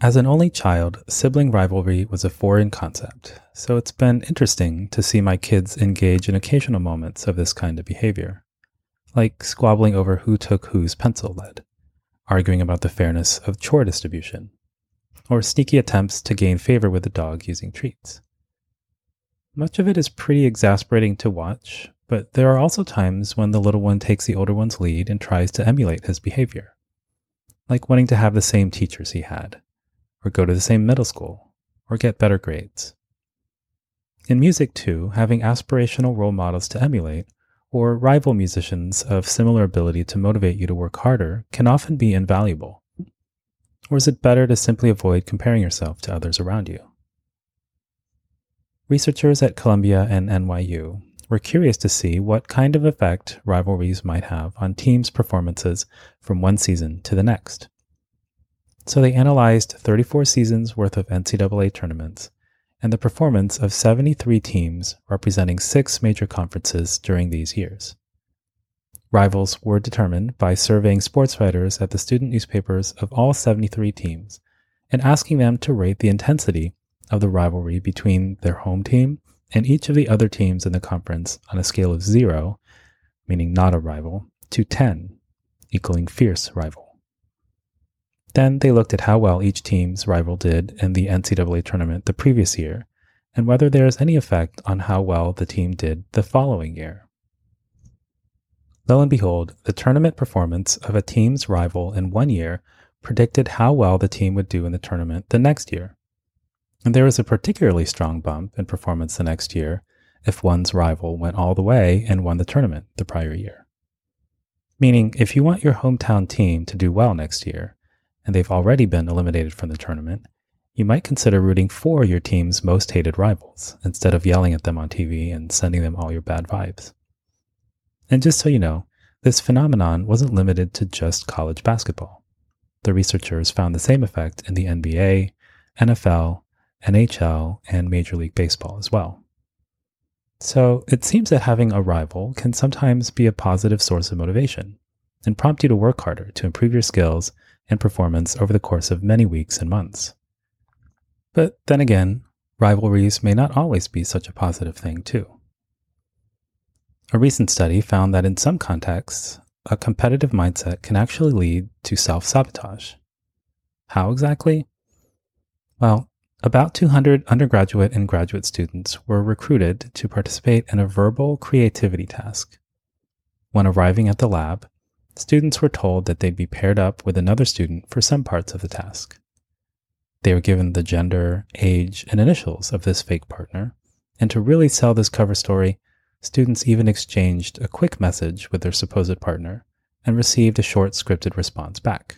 As an only child, sibling rivalry was a foreign concept, so it's been interesting to see my kids engage in occasional moments of this kind of behavior, like squabbling over who took whose pencil lead, arguing about the fairness of chore distribution, or sneaky attempts to gain favor with the dog using treats. Much of it is pretty exasperating to watch, but there are also times when the little one takes the older one's lead and tries to emulate his behavior, like wanting to have the same teachers he had or go to the same middle school, or get better grades. In music, too, having aspirational role models to emulate, or rival musicians of similar ability to motivate you to work harder, can often be invaluable. Or is it better to simply avoid comparing yourself to others around you? Researchers at Columbia and NYU were curious to see what kind of effect rivalries might have on teams' performances from one season to the next. So they analyzed 34 seasons worth of NCAA tournaments and the performance of 73 teams representing six major conferences during these years. Rivals were determined by surveying sports writers at the student newspapers of all 73 teams and asking them to rate the intensity of the rivalry between their home team and each of the other teams in the conference on a scale of 0, meaning not a rival, to 10, equaling fierce rival. Then they looked at how well each team's rival did in the NCAA tournament the previous year and whether there is any effect on how well the team did the following year. Lo and behold, the tournament performance of a team's rival in one year predicted how well the team would do in the tournament the next year. And there was a particularly strong bump in performance the next year if one's rival went all the way and won the tournament the prior year. Meaning, if you want your hometown team to do well next year, and they've already been eliminated from the tournament, you might consider rooting for your team's most hated rivals instead of yelling at them on TV and sending them all your bad vibes. And just so you know, this phenomenon wasn't limited to just college basketball. The researchers found the same effect in the NBA, NFL, NHL, and Major League Baseball as well. So it seems that having a rival can sometimes be a positive source of motivation and prompt you to work harder to improve your skills and performance over the course of many weeks and months. But then again, rivalries may not always be such a positive thing, too. A recent study found that in some contexts, a competitive mindset can actually lead to self sabotage. How exactly? Well, about 200 undergraduate and graduate students were recruited to participate in a verbal creativity task. When arriving at the lab, students were told that they'd be paired up with another student for some parts of the task. They were given the gender, age, and initials of this fake partner, and to really sell this cover story, students even exchanged a quick message with their supposed partner and received a short scripted response back.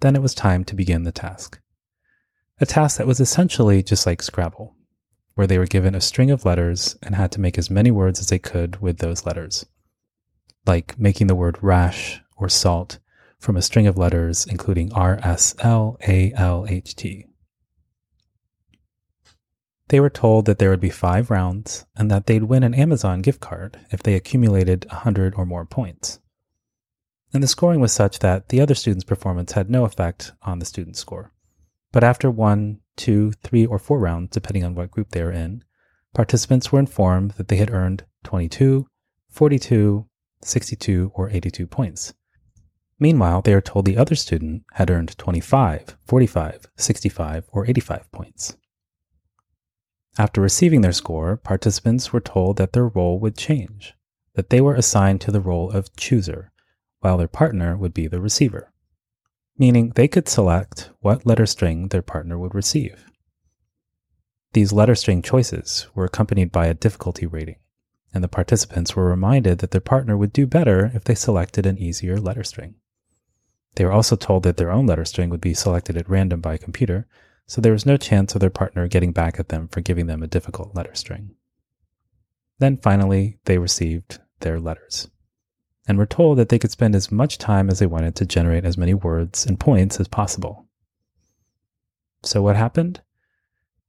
Then it was time to begin the task. A task that was essentially just like Scrabble, where they were given a string of letters and had to make as many words as they could with those letters like making the word rash or salt from a string of letters including R, S, L, A, L, H, T. They were told that there would be five rounds and that they'd win an Amazon gift card if they accumulated 100 or more points. And the scoring was such that the other student's performance had no effect on the student's score. But after one, two, three, or four rounds, depending on what group they were in, participants were informed that they had earned 22, 42, 62, or 82 points. Meanwhile, they are told the other student had earned 25, 45, 65, or 85 points. After receiving their score, participants were told that their role would change, that they were assigned to the role of chooser, while their partner would be the receiver, meaning they could select what letter string their partner would receive. These letter string choices were accompanied by a difficulty rating, and the participants were reminded that their partner would do better if they selected an easier letter string. They were also told that their own letter string would be selected at random by a computer, so there was no chance of their partner getting back at them for giving them a difficult letter string. Then finally, they received their letters and were told that they could spend as much time as they wanted to generate as many words and points as possible. So, what happened?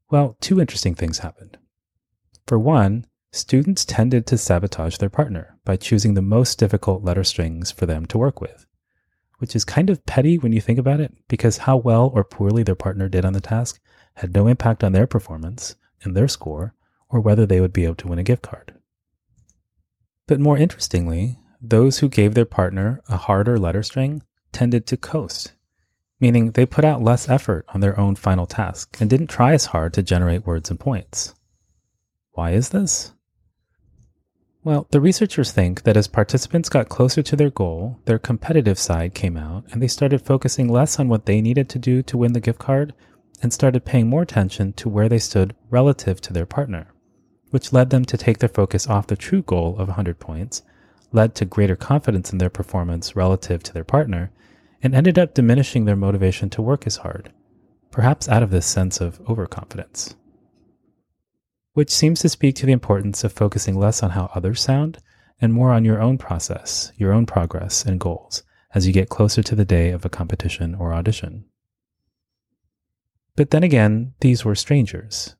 Well, two interesting things happened. For one, students tended to sabotage their partner by choosing the most difficult letter strings for them to work with which is kind of petty when you think about it, because how well or poorly their partner did on the task had no impact on their performance and their score, or whether they would be able to win a gift card. But more interestingly, those who gave their partner a harder letter string tended to coast, meaning they put out less effort on their own final task and didn't try as hard to generate words and points. Why is this? Well, the researchers think that as participants got closer to their goal, their competitive side came out and they started focusing less on what they needed to do to win the gift card and started paying more attention to where they stood relative to their partner, which led them to take their focus off the true goal of 100 points, led to greater confidence in their performance relative to their partner, and ended up diminishing their motivation to work as hard, perhaps out of this sense of overconfidence which seems to speak to the importance of focusing less on how others sound and more on your own process, your own progress and goals as you get closer to the day of a competition or audition. But then again, these were strangers.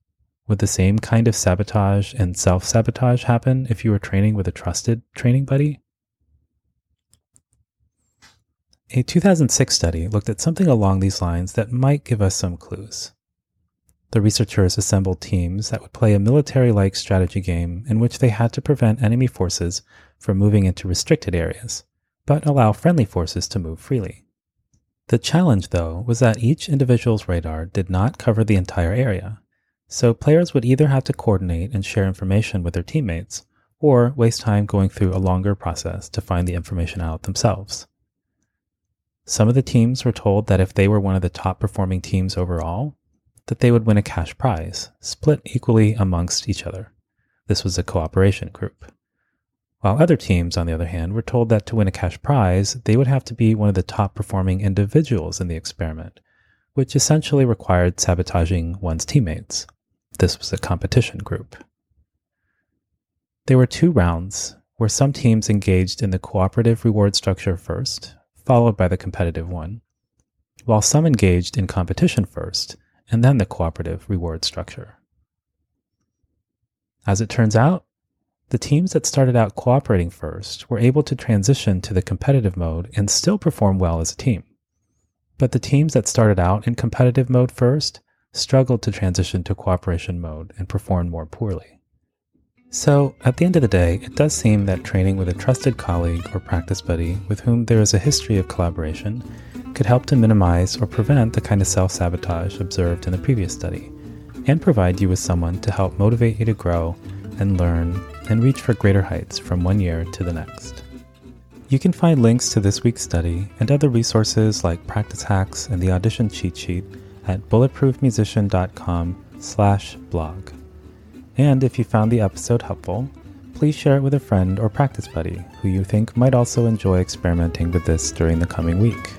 Would the same kind of sabotage and self sabotage happen if you were training with a trusted training buddy? A 2006 study looked at something along these lines that might give us some clues the researchers assembled teams that would play a military like strategy game in which they had to prevent enemy forces from moving into restricted areas, but allow friendly forces to move freely. The challenge, though, was that each individual's radar did not cover the entire area, so players would either have to coordinate and share information with their teammates, or waste time going through a longer process to find the information out themselves. Some of the teams were told that if they were one of the top performing teams overall, that they would win a cash prize, split equally amongst each other. This was a cooperation group. While other teams, on the other hand, were told that to win a cash prize, they would have to be one of the top performing individuals in the experiment, which essentially required sabotaging one's teammates. This was a competition group. There were two rounds where some teams engaged in the cooperative reward structure first, followed by the competitive one, while some engaged in competition first and then the cooperative reward structure. As it turns out, the teams that started out cooperating first were able to transition to the competitive mode and still perform well as a team. But the teams that started out in competitive mode first struggled to transition to cooperation mode and performed more poorly. So, at the end of the day, it does seem that training with a trusted colleague or practice buddy with whom there is a history of collaboration could help to minimize or prevent the kind of self sabotage observed in the previous study, and provide you with someone to help motivate you to grow and learn and reach for greater heights from one year to the next. You can find links to this week's study and other resources like practice hacks and the audition cheat sheet at bulletproofmusician.com slash blog. And if you found the episode helpful, please share it with a friend or practice buddy who you think might also enjoy experimenting with this during the coming week.